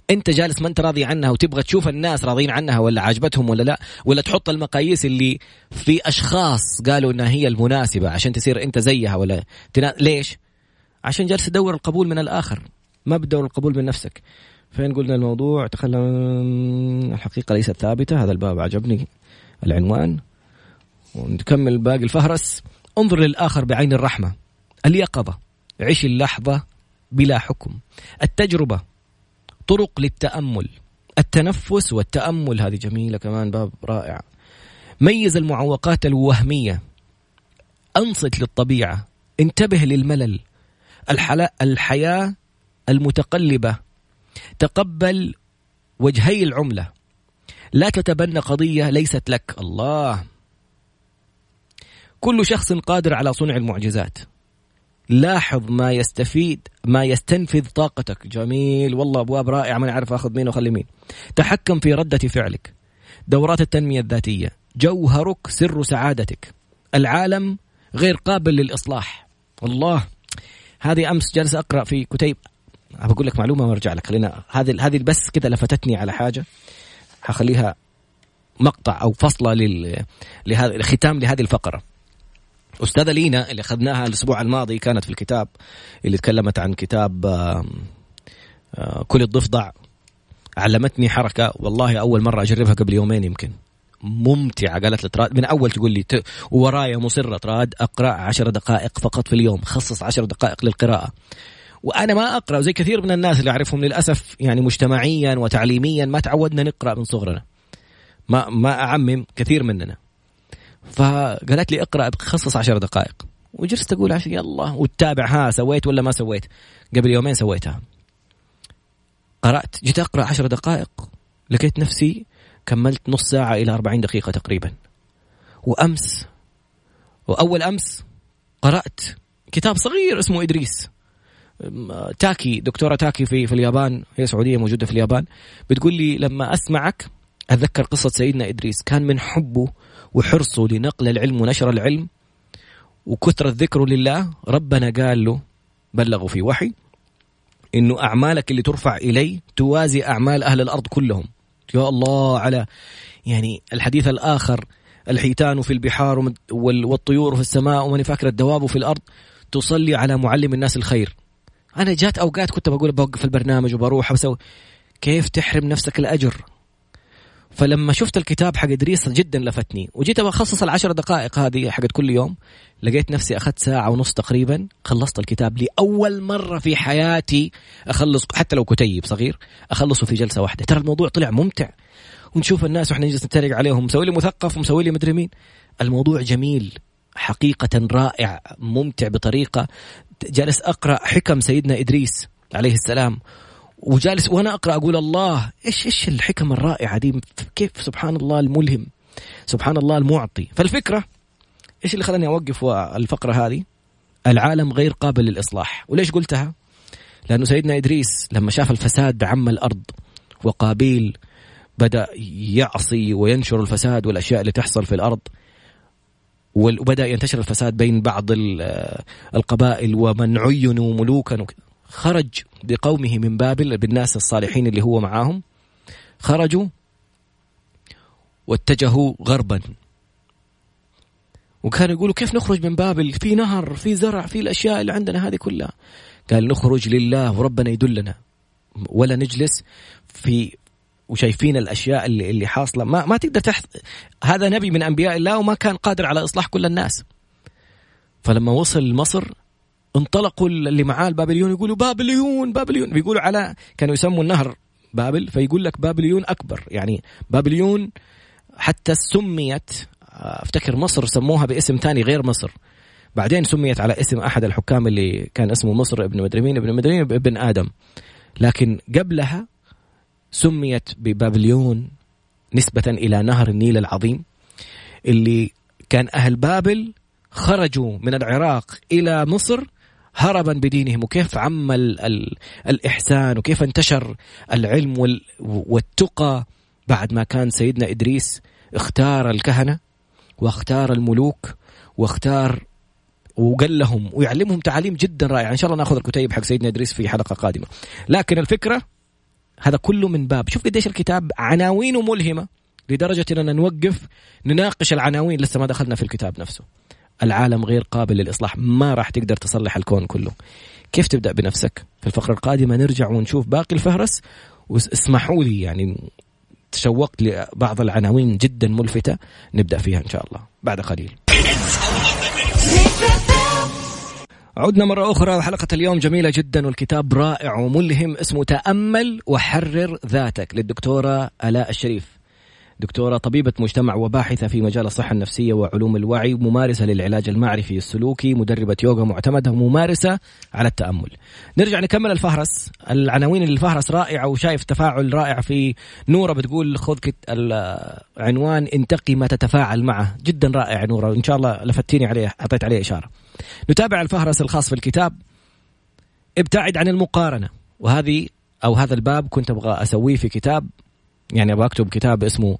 Speaker 1: أنت جالس ما أنت راضي عنها وتبغى تشوف الناس راضيين عنها ولا عاجبتهم ولا لا ولا تحط المقاييس اللي في أشخاص قالوا إنها هي المناسبة عشان تصير أنت زيها ولا تنا... ليش؟ عشان جالس تدور القبول من الآخر. ما بتدور القبول من نفسك. فين قلنا الموضوع؟ تخلى الحقيقة ليست ثابتة. هذا الباب عجبني العنوان. ونكمل باقي الفهرس. انظر للآخر بعين الرحمة. اليقظة. عش اللحظة بلا حكم. التجربة. طرق للتأمل. التنفس والتأمل. هذه جميلة كمان باب رائع. ميز المعوقات الوهمية. أنصت للطبيعة. انتبه للملل. الحياة المتقلبة. تقبل وجهي العملة. لا تتبنى قضية ليست لك. الله. كل شخص قادر على صنع المعجزات. لاحظ ما يستفيد ما يستنفذ طاقتك. جميل. والله أبواب رائعة. ما عارف أخذ مين وأخلي مين. تحكم في ردة فعلك. دورات التنمية الذاتية. جوهرك سر سعادتك. العالم غير قابل للإصلاح. الله. هذه أمس جالس أقرأ في كتيب بقول لك معلومة وأرجع لك. خلينا هذه هذه بس كذا لفتتني على حاجة. حخليها مقطع أو فصلة لل... لهذا ختام لهذه الفقرة. أستاذة لينا اللي أخذناها الأسبوع الماضي كانت في الكتاب اللي تكلمت عن كتاب كل الضفدع. علمتني حركة. والله أول مرة أجربها قبل يومين يمكن. ممتعة. قالت لي تراد من أول تقول لي ورايا مصرة تراد أقرأ عشر دقائق فقط في اليوم. خصص عشر دقائق للقراءة. وأنا ما أقرأ زي كثير من الناس اللي أعرفهم للأسف يعني مجتمعيا وتعليميا ما تعودنا نقرأ من صغرنا. ما ما أعمم كثير مننا. فقالت لي اقرأ خصص عشر دقائق. وجلست أقول عشان يلا وتتابع ها سويت ولا ما سويت؟ قبل يومين سويتها. قرأت جيت أقرأ عشر دقائق. لقيت نفسي كملت نص ساعة إلى 40 دقيقة تقريبا. وأمس وأول أمس قرأت كتاب صغير اسمه إدريس. تاكي دكتورة تاكي في في اليابان هي سعودية موجودة في اليابان بتقول لي لما أسمعك أتذكر قصة سيدنا إدريس. كان من حبه وحرصه لنقل العلم ونشر العلم وكثرة ذكره لله ربنا قال له بلغوا في وحي إنه أعمالك اللي ترفع إلي توازي أعمال أهل الأرض كلهم. يا الله على يعني الحديث الآخر الحيتان في البحار والطيور في السماء ومن فاكر الدواب في الأرض تصلي على معلم الناس الخير. أنا جات أوقات كنت بقول بوقف البرنامج وبروح بسوي كيف تحرم نفسك الأجر؟ فلما شفت الكتاب حق إدريس جدا لفتني. وجيت بخصص العشر دقائق هذه حقت كل يوم. لقيت نفسي أخذت ساعة ونص تقريبا. خلصت الكتاب لأول مرة في حياتي أخلص حتى لو كتيب صغير أخلصه في جلسة واحدة. ترى الموضوع طلع ممتع. ونشوف الناس وإحنا نجلس نتريق عليهم. مسوي لي مثقف ومسوي لي مدري مين. الموضوع جميل. حقيقة رائع ممتع بطريقة. جالس أقرأ حكم سيدنا إدريس عليه السلام. وجالس وأنا أقرأ أقول الله إيش إيش الحكم الرائعة دي كيف سبحان الله الملهم سبحان الله المعطي. فالفكرة إيش اللي خلاني أوقف الفقرة هذه؟ العالم غير قابل للإصلاح. وليش قلتها؟ لأنه سيدنا إدريس لما شاف الفساد بعم الأرض وقابيل بدأ يعصي وينشر الفساد والأشياء اللي تحصل في الأرض وبدأ ينتشر الفساد بين بعض القبائل ومن عينوا ملوكا خرج بقومه من بابل بالناس الصالحين اللي هو معاهم. خرجوا واتجهوا غربا. وكانوا يقولوا كيف نخرج من بابل؟ في نهر في زرع في الأشياء اللي عندنا هذه كلها. قال نخرج لله وربنا يدلنا. ولا نجلس في وشايفين الأشياء اللي اللي حاصلة. ما ما تقدر تحت هذا نبي من أنبياء الله وما كان قادر على إصلاح كل الناس. فلما وصل مصر انطلقوا اللي معاه البابليون يقولوا بابليون بابليون. بيقولوا على كانوا يسموا النهر بابل فيقول لك بابليون أكبر. يعني بابليون حتى سميت أفتكر مصر سموها باسم ثاني غير مصر. بعدين سميت على اسم أحد الحكام اللي كان اسمه مصر ابن مدري مين ابن مدري ابن آدم. لكن قبلها سميت ببابليون نسبة إلى نهر النيل العظيم اللي كان أهل بابل خرجوا من العراق إلى مصر هربا بدينهم وكيف عم ال ال الإحسان وكيف انتشر العلم وال والتقى بعد ما كان سيدنا إدريس اختار الكهنة واختار الملوك واختار وقال لهم ويعلمهم تعاليم جدا رائعة. إن شاء الله نأخذ الكتيب حق سيدنا إدريس في حلقة قادمة. لكن الفكرة هذا كله من باب. شوف قديش الكتاب عناوينه ملهمة لدرجة إننا نوقف نناقش العناوين لسه ما دخلنا في الكتاب نفسه. العالم غير قابل للإصلاح. ما راح تقدر تصلح الكون كله. كيف تبدأ بنفسك؟ في الفقرة القادمة نرجع ونشوف باقي الفهرس. واسمحوا لي يعني تشوقت لبعض العناوين جدا ملفتة. نبدأ فيها إن شاء الله. بعد قليل. عدنا مرة أخرى. وحلقة اليوم جميلة جدا والكتاب رائع وملهم. اسمه تأمل وحرر ذاتك للدكتورة آلاء الشريف. دكتورة طبيبة مجتمع وباحثة في مجال الصحة النفسية وعلوم الوعي ممارسة للعلاج المعرفي السلوكي مدربة يوغا معتمدة وممارسة على التأمل. نرجع نكمل الفهرس. العناوين الفهرس رائعة وشايف تفاعل رائع في نورة بتقول خذ العنوان انتقي ما تتفاعل معه. جدا رائع نورة. إن شاء الله لفتيني عليه أعطيت عليه إشارة. نتابع الفهرس الخاص في الكتاب. ابتعد عن المقارنة. وهذه أو هذا الباب كنت أبغى أسويه في كتاب. يعني أبغى أكتب كتاب اسمه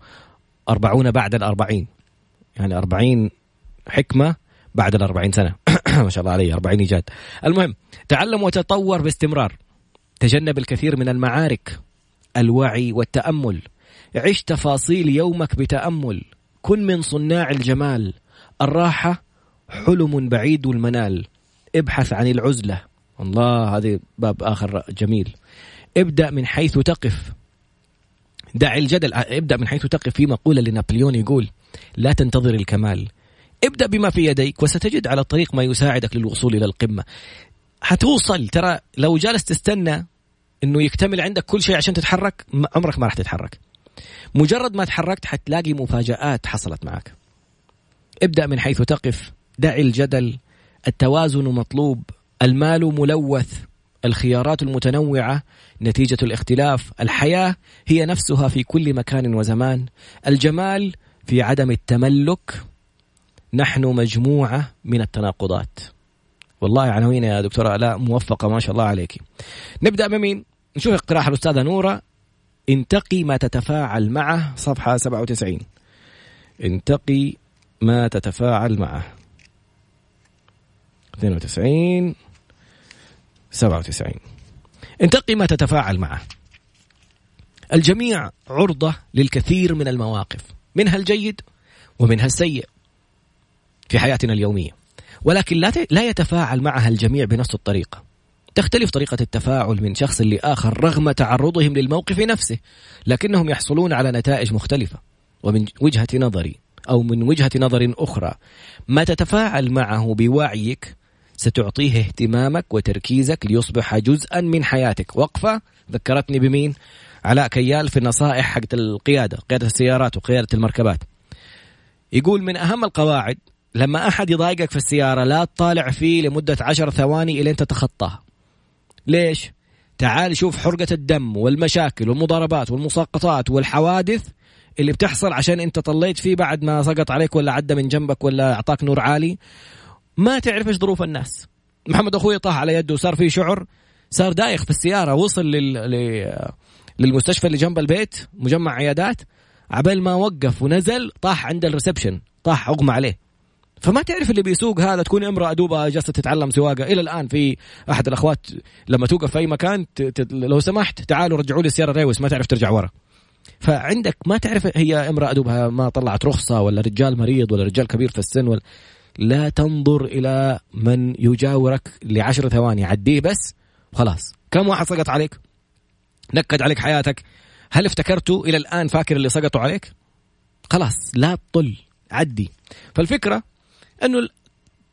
Speaker 1: أربعون بعد الأربعين. يعني أربعين حكمة بعد الأربعين سنة. ما شاء الله علي أربعين إيجاد. المهم تعلم وتطور باستمرار. تجنب الكثير من المعارك الوعي والتأمل. عش تفاصيل يومك بتأمل. كن من صناع الجمال. الراحة حلم بعيد المنال. ابحث عن العزلة. الله هذه باب آخر جميل. ابدأ من حيث تقف. دع الجدل. ابدأ من حيث تقف في مقولة لنابليون يقول لا تنتظر الكمال. ابدأ بما في يديك وستجد على الطريق ما يساعدك للوصول إلى القمة. حتوصل ترى لو جالس تستنى إنه يكتمل عندك كل شيء عشان تتحرك عمرك ما راح تتحرك. مجرد ما تحركت حتلاقي مفاجآت حصلت معك. ابدأ من حيث تقف. دع الجدل التوازن مطلوب المال ملوث الخيارات المتنوعة نتيجة الاختلاف الحياة هي نفسها في كل مكان وزمان الجمال في عدم التملك نحن مجموعة من التناقضات. والله عناوين يا دكتورة الاء موفقة ما شاء الله عليك. نبدأ بمين؟ نشوف اقتراح الأستاذة نورة. انتقي ما تتفاعل معه. صفحة 97 انتقي ما تتفاعل معه. 92. 97 انتقي ما تتفاعل معه. الجميع عرضة للكثير من المواقف منها الجيد ومنها السيء في حياتنا اليومية. ولكن لا لا يتفاعل معها الجميع بنفس الطريقة. تختلف طريقة التفاعل من شخص لآخر رغم تعرضهم للموقف نفسه لكنهم يحصلون على نتائج مختلفة. ومن وجهة نظري أو من وجهة نظر أخرى ما تتفاعل معه بوعيك ستعطيه اهتمامك وتركيزك ليصبح جزءا من حياتك. وقفة. ذكرتني بمين؟ علاء كيال في النصائح حقت القيادة قيادة السيارات وقيادة المركبات. يقول من أهم القواعد لما أحد يضايقك في السيارة لا تطالع فيه لمدة عشر ثواني إلى أن تتخطاه. ليش؟ تعال شوف حرقة الدم والمشاكل والمضاربات والمساقطات والحوادث اللي بتحصل عشان أنت طليت فيه بعد ما سقط عليك ولا عدى من جنبك ولا أعطاك نور عالي. ما تعرف إيش ظروف الناس. محمد أخوي طاح على يده وصار في شعر صار دايخ في السيارة وصل لل... للمستشفى اللي جنب البيت مجمع عيادات عبال ما وقف ونزل طاح عند الريسبشن طاح اغمى عليه. فما تعرف اللي بيسوق هذا تكون امرأة دوبها جالسة تتعلم سواقة. إلى الآن في أحد الأخوات لما توقف في أي مكان ت... لو سمحت تعالوا رجعوا لي السيارة ريوس ما تعرف ترجع ورا. فعندك ما تعرف هي امرأة دوبها ما طلعت رخصة ولا رجال مريض ولا رجال كبير في السن ولا لا تنظر إلى من يجاورك لعشر ثواني. عديه بس خلاص. كم واحد سقط عليك؟ نكد عليك حياتك. هل افتكرته إلى الآن فاكر اللي سقطوا عليك؟ خلاص لا تطل. عدي. فالفكرة أنه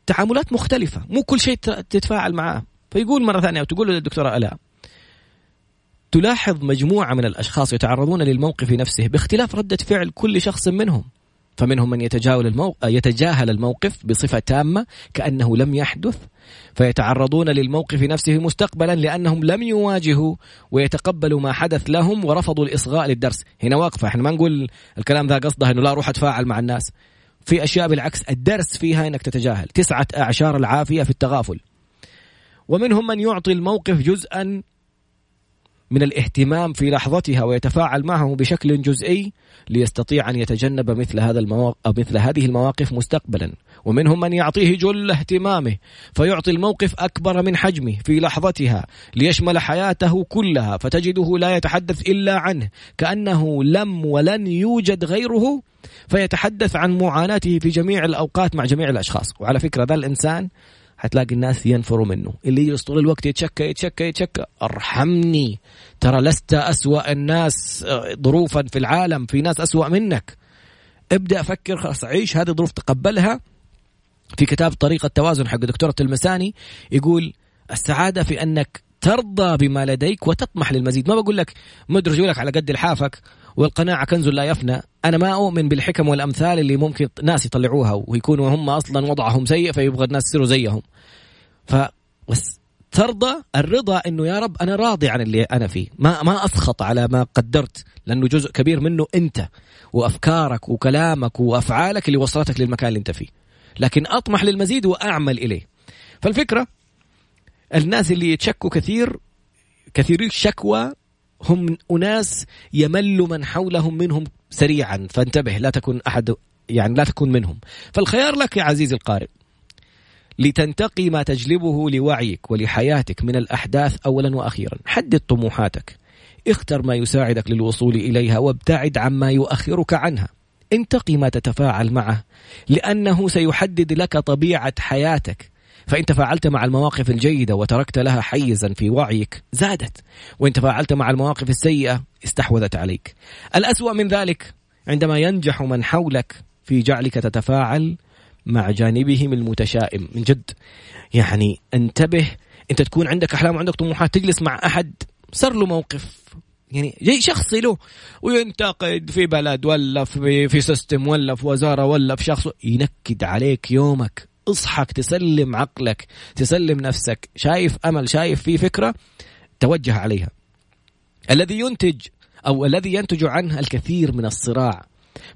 Speaker 1: التعاملات مختلفة. مو كل شيء تتفاعل معاه. فيقول مرة ثانية وتقول للدكتورة ألاء تلاحظ مجموعة من الأشخاص يتعرضون للموقف نفسه باختلاف ردة فعل كل شخص منهم. فمنهم من يتجاهل الموقف, يتجاهل الموقف بصفة تامة كأنه لم يحدث فيتعرضون للموقف نفسه مستقبلا لأنهم لم يواجهوا ويتقبلوا ما حدث لهم ورفضوا الإصغاء للدرس. هنا واقفة إحنا ما نقول الكلام ذا قصده أنه لا روح أتفاعل مع الناس. في أشياء بالعكس الدرس فيها أنك تتجاهل. تسعة أعشار العافية في التغافل. ومنهم من يعطي الموقف جزءا من الاهتمام في لحظتها ويتفاعل معه بشكل جزئي ليستطيع أن يتجنب مثل هذا المواقف مثل هذه المواقف مستقبلا. ومنهم من يعطيه جل اهتمامه فيعطي الموقف أكبر من حجمه في لحظتها ليشمل حياته كلها فتجده لا يتحدث إلا عنه. كأنه لم ولن يوجد غيره فيتحدث عن معاناته في جميع الأوقات مع جميع الأشخاص. وعلى فكرة ذا الإنسان حتلاقي الناس ينفروا منه. اللي يجلس طول الوقت يتشكى يتشكى يتشكى. ارحمني. ترى لست أسوأ الناس آه، ظروفا في العالم. في ناس أسوأ منك. ابدأ فكر خلاص عيش. هذه الظروف تقبلها. في كتاب طريقة التوازن حق دكتورة المساني يقول السعادة في أنك ترضى بما لديك وتطمح للمزيد. ما بقول لك مدرج لك على قد لحافك. والقناعة كنز لا يفنى. أنا ما أؤمن بالحكم والأمثال اللي ممكن ناس يطلعوها ويكونوا هم أصلا وضعهم سيء فيبغى الناس يصيروا زيهم. ف بس ترضى الرضا إنه يا رب أنا راضي عن اللي أنا فيه. ما ما أسخط على ما قدرت لأنه جزء كبير منه أنت وأفكارك وكلامك وأفعالك اللي وصلتك للمكان اللي أنت فيه. لكن أطمح للمزيد وأعمل إليه. فالفكرة الناس اللي يتشكوا كثير كثيري الشكوى هم أناس يمل من حولهم منهم سريعا. فانتبه لا تكن أحد يعني لا تكون منهم. فالخيار لك يا عزيزي القارئ لتنتقي ما تجلبه لوعيك ولحياتك من الأحداث أولا وأخيرا. حدد طموحاتك. اختر ما يساعدك للوصول إليها وابتعد عما يؤخرك عنها. انتقي ما تتفاعل معه لأنه سيحدد لك طبيعة حياتك. فإن تفاعلت مع المواقف الجيدة وتركت لها حيزا في وعيك زادت. وإن تفاعلت مع المواقف السيئة استحوذت عليك. الأسوأ من ذلك عندما ينجح من حولك في جعلك تتفاعل مع جانبهم المتشائم. من جد. يعني انتبه. أنت تكون عندك أحلام وعندك طموحات. تجلس مع أحد. صار له موقف. يعني جاي شخصي له. وينتقد في بلد ولا في في سيستم ولا في وزارة ولا في شخص. ينكد عليك يومك. اصحك تسلم عقلك تسلم نفسك. شايف أمل شايف في فكرة توجه عليها. الذي ينتج أو الذي ينتج عنها الكثير من الصراع.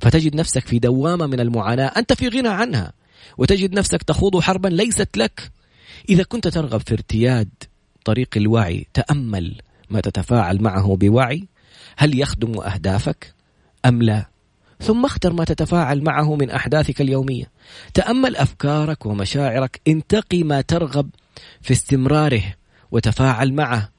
Speaker 1: فتجد نفسك في دوامة من المعاناة. أنت في غنى عنها. وتجد نفسك تخوض حربا ليست لك. إذا كنت ترغب في ارتياد طريق الوعي تأمل ما تتفاعل معه بوعي. هل يخدم أهدافك؟ أم لا؟ ثم اختر ما تتفاعل معه من أحداثك اليومية. تأمل أفكارك ومشاعرك انتقي ما ترغب في استمراره وتفاعل معه.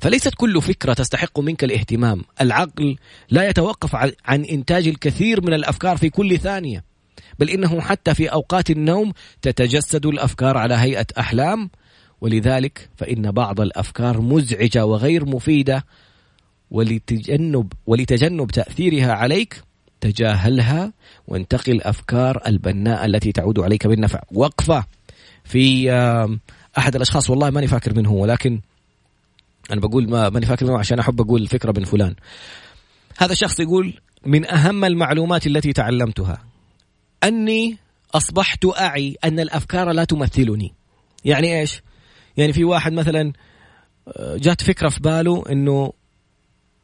Speaker 1: فليست كل فكرة تستحق منك الاهتمام. العقل لا يتوقف عن إنتاج الكثير من الأفكار في كل ثانية بل إنه حتى في أوقات النوم تتجسد الأفكار على هيئة أحلام. ولذلك فإن بعض الأفكار مزعجة وغير مفيدة ولتجنب ولتجنب تأثيرها عليك تجاهلها وانتقي الافكار البناءه التي تعود عليك بالنفع. وقفة في أحد الأشخاص والله ماني فاكر من هو ولكن أنا بقول ما ماني فاكر منه عشان أحب أقول الفكرة من فلان. هذا الشخص يقول من أهم المعلومات التي تعلمتها أني أصبحت أعي أن الأفكار لا تمثلني. يعني إيش؟ يعني في واحد مثلا آه، جات فكرة في باله إنه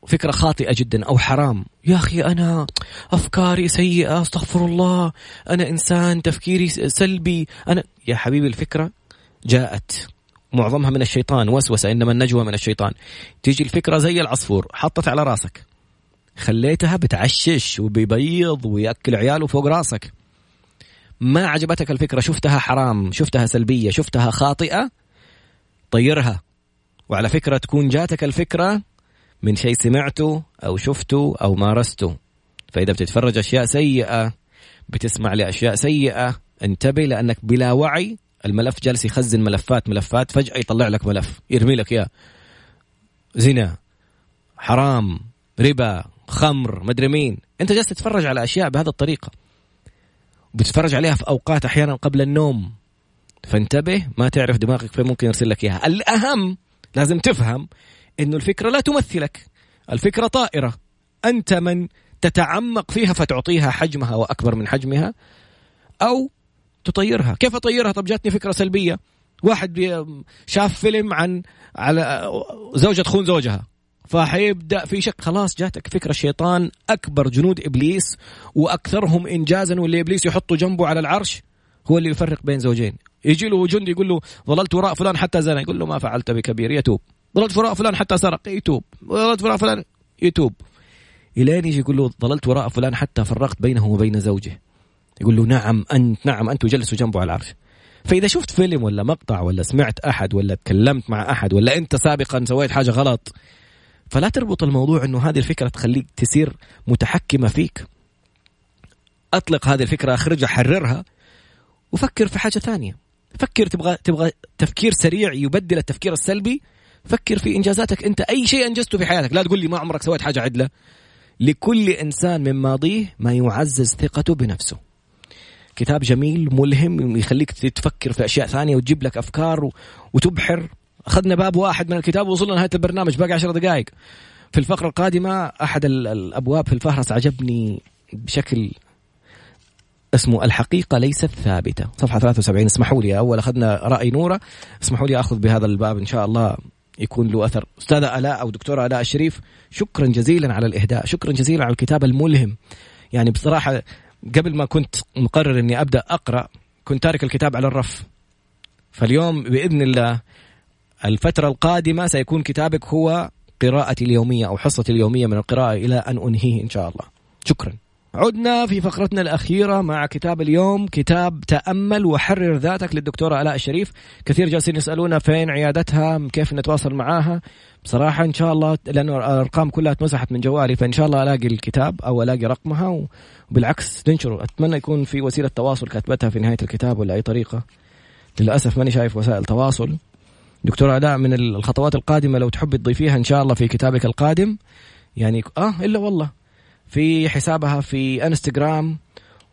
Speaker 1: فكرة خاطئة جدا أو حرام. يا أخي أنا أفكاري سيئة أستغفر الله. أنا إنسان تفكيري سلبي. أنا يا حبيبي الفكرة جاءت. معظمها من الشيطان وسوسة إنما النجوى من الشيطان. تيجي الفكرة زي العصفور حطت على راسك. خليتها بتعشش وبيبيض ويأكل عياله فوق راسك. ما عجبتك الفكرة؟ شفتها حرام شفتها سلبية شفتها خاطئة؟ طيرها. وعلى فكرة تكون جاتك الفكرة من شيء سمعته أو شفته أو مارسته. فإذا بتتفرج أشياء سيئة بتسمع لأشياء سيئة انتبه لأنك بلا وعي الملف جالس يخزن ملفات ملفات فجأة يطلع لك ملف يرمي لك إياه. زنا حرام ربا خمر مدري مين. أنت جالس تتفرج على أشياء بهذه الطريقة. بتتفرج عليها في أوقات أحيانا قبل النوم. فانتبه ما تعرف دماغك فين ممكن يرسل لك إياها. الأهم لازم تفهم انه الفكرة لا تمثلك. الفكرة طائرة. أنت من تتعمق فيها فتعطيها حجمها وأكبر من حجمها أو تطيرها. كيف أطيرها؟ طب جاتني فكرة سلبية. واحد شاف فيلم عن على زوجة تخون زوجها. فحيبدأ في شك. خلاص جاتك فكرة الشيطان أكبر جنود إبليس وأكثرهم انجازا واللي إبليس يحطه جنبه على العرش هو اللي يفرق بين زوجين. يجي له جندي يقول له ظللت وراء فلان حتى زنى. يقول له ما فعلت بكبير. يتوب. ظللت وراء فلان حتى سرق. يتوب. ظللت وراء فلان يتوب. الين يجي يقول له ظللت وراء فلان حتى فرقت بينه وبين زوجه. يقول له نعم انت نعم أنت وجلسوا جنبه على العرش. فإذا شفت فيلم ولا مقطع ولا سمعت أحد ولا تكلمت مع أحد ولا أنت سابقا سويت حاجة غلط فلا تربط الموضوع إنه هذه الفكرة تخليك تصير متحكمة فيك. أطلق هذه الفكرة اخرجها حررها وفكر في حاجة ثانية. فكر تبغى تبغى تفكير سريع يبدل التفكير السلبي فكر في إنجازاتك. أنت أي شيء أنجزته في حياتك لا تقول لي ما عمرك سويت حاجة عدلة. لكل إنسان من ماضيه ما يعزز ثقته بنفسه. كتاب جميل ملهم يخليك تفكر في أشياء ثانية وتجيب لك أفكار وتبحر. أخذنا باب واحد من الكتاب ووصلنا لنهاية البرنامج باقي عشر دقائق. في الفقرة القادمة أحد الأبواب في الفهرس عجبني بشكل اسمه الحقيقة ليست ثابتة. صفحة 73 اسمحوا لي. أول أخذنا رأي نورة. اسمحوا لي أخذ بهذا الباب إن شاء الله. يكون له أثر. أستاذة ألاء أو دكتورة ألاء الشريف شكرا جزيلا على الإهداء شكرا جزيلا على الكتاب الملهم. يعني بصراحة قبل ما كنت مقرر أني أبدأ أقرأ كنت تارك الكتاب على الرف. فاليوم بإذن الله الفترة القادمة سيكون كتابك هو قراءتي اليومية أو حصتي اليومية من القراءة إلى أن أنهيه إن شاء الله. شكرا. عدنا في فقرتنا الأخيرة مع كتاب اليوم كتاب تأمل وحرر ذاتك للدكتورة آلاء الشريف. كثير جالسين يسألونا فين عيادتها كيف نتواصل معاها. بصراحة إن شاء الله لأنه الأرقام كلها اتمسحت من جوالي فإن شاء الله ألاقي الكتاب أو ألاقي رقمها وبالعكس ننشره. أتمنى يكون في وسيلة تواصل كاتبتها في نهاية الكتاب ولا أي طريقة. للأسف ماني شايف وسائل تواصل. دكتورة ألاء من الخطوات القادمة لو تحبي تضيفيها إن شاء الله في كتابك القادم. يعني آه إلا والله. في حسابها في انستغرام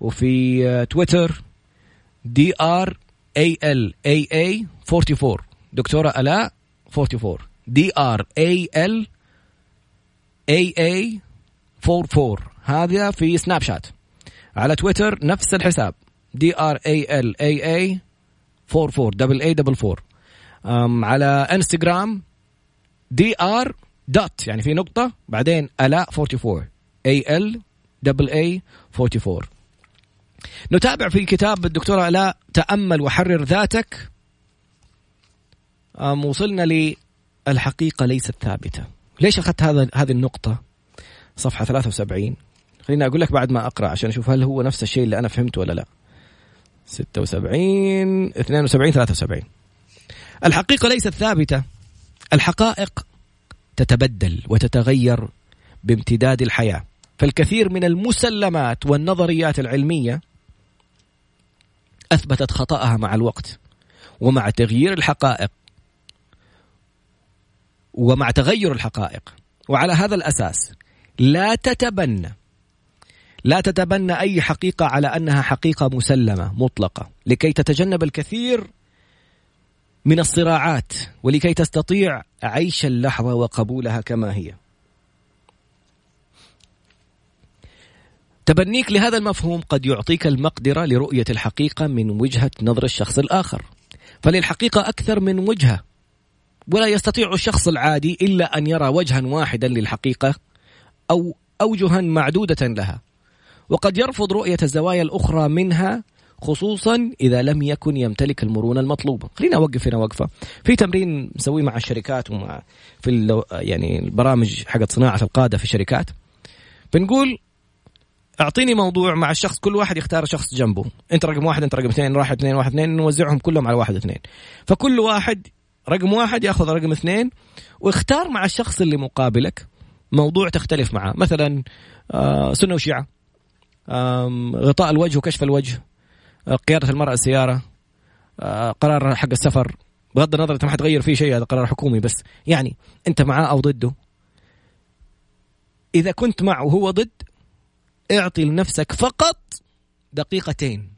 Speaker 1: وفي آه، تويتر. D R A L A A 44 دكتورة ألاء 44 D R A L A A 44 هذا في سناب شات. على تويتر نفس الحساب. D R A L A A 44 double A double 4 على انستغرام. D R dot يعني في نقطة بعدين الاء 44 A L double A 44 نتابع في كتاب الدكتورة الاء تأمل وحرر ذاتك. وصلنا للحقيقة ليست ثابتة. ليش أخذت هذا هذه النقطة؟ صفحة 73 خليني أقول لك بعد ما أقرأ عشان أشوف هل هو نفس الشيء اللي أنا فهمته ولا لا. 76 72 73 الحقيقة ليست ثابتة. الحقائق تتبدل وتتغير بامتداد الحياة. فالكثير من المسلمات والنظريات العلمية أثبتت خطأها مع الوقت ومع تغيير الحقائق ومع تغير الحقائق. وعلى هذا الأساس لا تتبنى لا تتبنى أي حقيقة على أنها حقيقة مسلمة مطلقة لكي تتجنب الكثير من الصراعات ولكي تستطيع عيش اللحظة وقبولها كما هي. تبنيك لهذا المفهوم قد يعطيك المقدرة لرؤية الحقيقة من وجهة نظر الشخص الآخر. فللحقيقة أكثر من وجهة. ولا يستطيع الشخص العادي إلا أن يرى وجها واحدا للحقيقة أو أوجها معدودة لها. وقد يرفض رؤية الزوايا الأخرى منها خصوصا إذا لم يكن يمتلك المرونة المطلوبة. خلينا أوقف هنا وقفة. في تمرين نسويه مع الشركات ومع في يعني البرامج حقت صناعة القادة في الشركات. بنقول اعطيني موضوع مع الشخص كل واحد يختار شخص جنبه. انت رقم واحد انت رقم اثنين واحد اثنين واحد اثنين نوزعهم كلهم على واحد اثنين. فكل واحد رقم واحد ياخذ رقم اثنين واختار مع الشخص اللي مقابلك موضوع تختلف معه مثلا آه، سنة وشيعة غطاء الوجه وكشف الوجه آه، قيادة المرأة السيارة آه، قرار حق السفر. بغض النظر انت ما حتغير فيه شيء هذا قرار حكومي بس. يعني أنت معاه أو ضده؟ إذا كنت معه وهو ضد اعطي لنفسك فقط دقيقتين.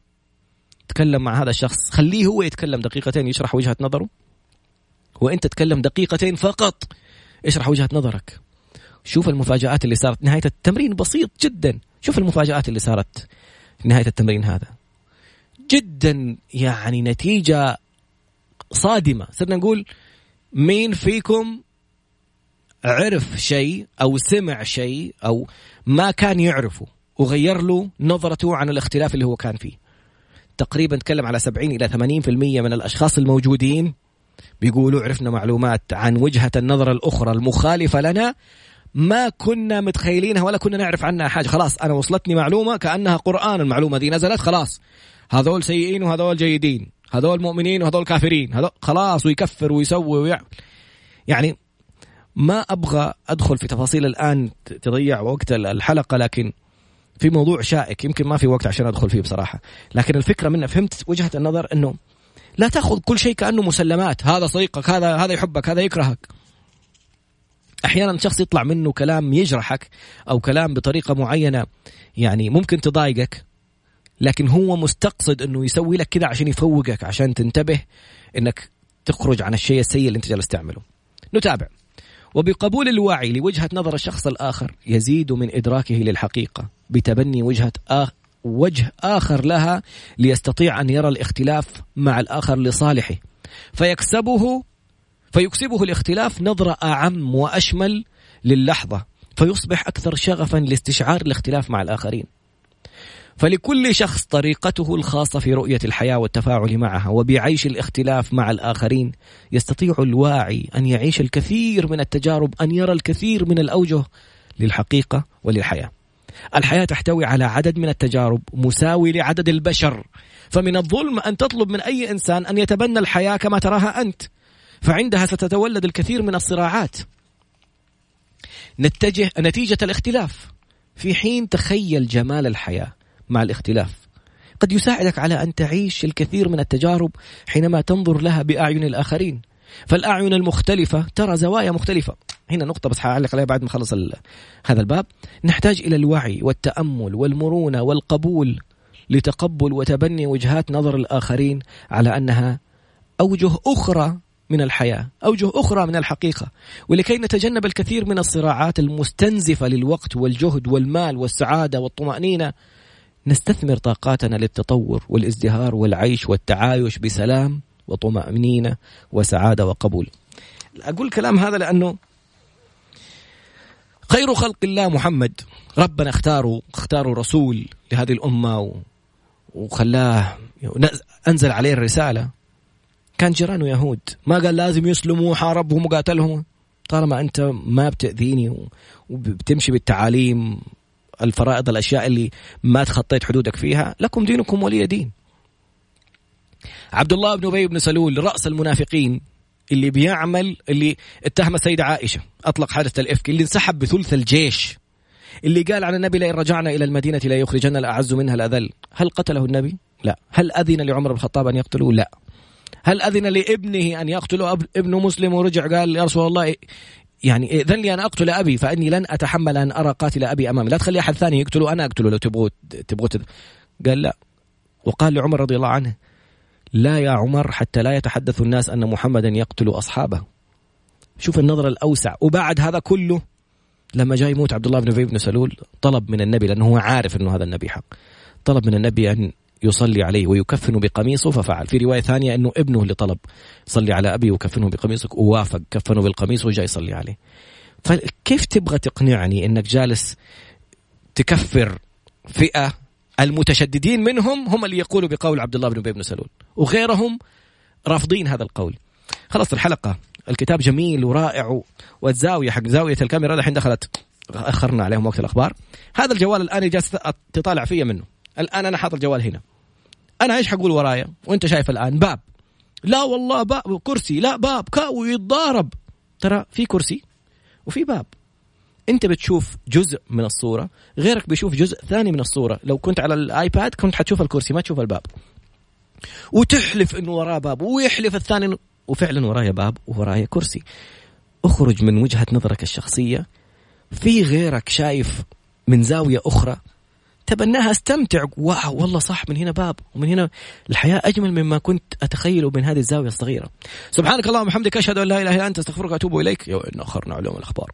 Speaker 1: تكلم مع هذا الشخص. خليه هو يتكلم دقيقتين يشرح وجهة نظره. وانت تتكلم دقيقتين فقط اشرح وجهة نظرك. شوف المفاجآت اللي صارت. نهاية التمرين بسيط جدا. شوف المفاجآت اللي صارت نهاية التمرين هذا. جدا يعني نتيجة صادمة. صرنا نقول مين فيكم عرف شيء أو سمع شيء أو ما كان يعرفه؟ وغير له نظرته عن الاختلاف اللي هو كان فيه. تقريبا تكلم على 70 إلى 80% من الأشخاص الموجودين بيقولوا عرفنا معلومات عن وجهة النظر الأخرى المخالفة لنا. ما كنا متخيلينها ولا كنا نعرف عنها حاجة. خلاص أنا وصلتني معلومة كأنها قرآن. المعلومة دي نزلت خلاص. هذول سيئين وهذول جيدين. هذول مؤمنين وهذول كافرين. هذول خلاص ويكفر ويسوي ويعمل يعني ما أبغى أدخل في تفاصيل الآن تضيع وقت الحلقة لكن في موضوع شائك يمكن ما في وقت عشان أدخل فيه بصراحة لكن الفكرة منه فهمت وجهة النظر إنه لا تأخذ كل شيء كأنه مسلمات هذا صديقك هذا هذا يحبك هذا يكرهك أحيانا شخص يطلع منه كلام يجرحك أو كلام بطريقة معينة يعني ممكن تضايقك لكن هو مستقصد إنه يسوي لك كذا عشان يفوقك عشان تنتبه إنك تخرج عن الشيء السيء اللي أنت جالس تعمله. نتابع. وبقبول الوعي لوجهة نظر الشخص الآخر يزيد من إدراكه للحقيقة بتبني وجهة آخ وجه آخر لها ليستطيع أن يرى الاختلاف مع الآخر لصالحه فيكسبه فيكسبه الاختلاف نظرة أعم وأشمل للحظة فيصبح أكثر شغفا لاستشعار الاختلاف مع الآخرين. فلكل شخص طريقته الخاصة في رؤية الحياة والتفاعل معها وبعيش الاختلاف مع الآخرين. يستطيع الواعي أن يعيش الكثير من التجارب أن يرى الكثير من الأوجه للحقيقة وللحياة. الحياة تحتوي على عدد من التجارب مساوي لعدد البشر. فمن الظلم أن تطلب من أي إنسان أن يتبنى الحياة كما تراها أنت. فعندها ستتولد الكثير من الصراعات. نتجه نتيجة الاختلاف. في حين تخيل جمال الحياة مع الاختلاف. قد يساعدك على أن تعيش الكثير من التجارب حينما تنظر لها بأعين الآخرين. فالأعين المختلفة ترى زوايا مختلفة. هنا نقطة بس حأعلق عليها بعد ما أخلص هذا الباب. نحتاج إلى الوعي والتأمل والمرونة والقبول لتقبل وتبني وجهات نظر الآخرين على أنها أوجه أخرى من الحياة، أوجه أخرى من الحقيقة، ولكي نتجنب الكثير من الصراعات المستنزفة للوقت والجهد والمال والسعادة والطمأنينة نستثمر طاقاتنا للتطور والازدهار والعيش والتعايش بسلام وطمأنينة وسعادة وقبول. أقول الكلام هذا لأنه خير خلق الله محمد. ربنا اختاره اختاروا رسول لهذه الأمة وخلاه أنزل عليه الرسالة. كان جيرانه يهود. ما قال لازم يسلموا وحاربهم وقاتلهم. طالما أنت ما بتأذيني وبتمشي بالتعاليم الفرائض الأشياء اللي ما تخطيت حدودك فيها لكم دينكم ولي دين عبد الله بن أبي بن سلول رأس المنافقين اللي بيعمل اللي اتهم السيدة عائشة أطلق حادثة الإفك اللي انسحب بثلث الجيش اللي قال عن النبي لئن رجعنا إلى المدينة لا يخرجن الأعز منها الأذل هل قتله النبي؟ لا هل أذن لعمر بن الخطاب أن يقتله؟ لا هل أذن لابنه أن يقتله ابنه مسلم ورجع قال يا رسول الله يعني إذن لي أنا أقتل أبي فإني لن أتحمل أن أرى قاتل أبي أمامي. لا تخلي أحد ثاني يقتله أنا أقتله لو تبغوا تبغوا قال لا. وقال لعمر رضي الله عنه لا يا عمر حتى لا يتحدث الناس أن محمدا يقتل أصحابه. شوف النظره الأوسع. وبعد هذا كله لما جاء يموت عبد الله بن ابي بن سلول طلب من النبي لأنه هو عارف إنه هذا النبي حق طلب من النبي أن يصلي عليه ويكفن بقميصه ففعل. في رواية ثانية أنه ابنه اللي طلب صلي على أبي وكفنه بقميصك ووافق كفنه بالقميص وجاي يصلي عليه. فكيف تبغى تقنعني أنك جالس تكفر فئة المتشددين منهم هم اللي يقولوا بقول عبد الله بن أبي بن سلول وغيرهم رافضين هذا القول؟ خلص الحلقة الكتاب جميل ورائع والزاوية حق زاوية الكاميرا الحين دخلت أخرنا عليهم وقت الأخبار. هذا الجوال الآن جالس تطالع فيه منه. الآن أنا حاط الجوال هنا. أنا إيش حقول ورايا؟ وأنت شايف الآن. باب. لا والله باب. كرسي. لا باب. كاو يتضارب ترى في كرسي وفي باب. أنت بتشوف جزء من الصورة. غيرك بيشوف جزء ثاني من الصورة. لو كنت على الآيباد كنت حتشوف الكرسي ما تشوف الباب. وتحلف إنه وراه باب ويحلف الثاني وفعلا ورايا باب وورايا كرسي. اخرج من وجهة نظرك الشخصية. في غيرك شايف من زاوية أخرى؟ تبناها استمتع. واو والله صح من هنا باب ومن هنا الحياة أجمل مما كنت أتخيله من هذه الزاوية الصغيرة. سبحانك اللهم وبحمدك أشهد أن لا إله إلا أنت أستغفرك وأتوب إليك. يوم أخرنا علوم الأخبار.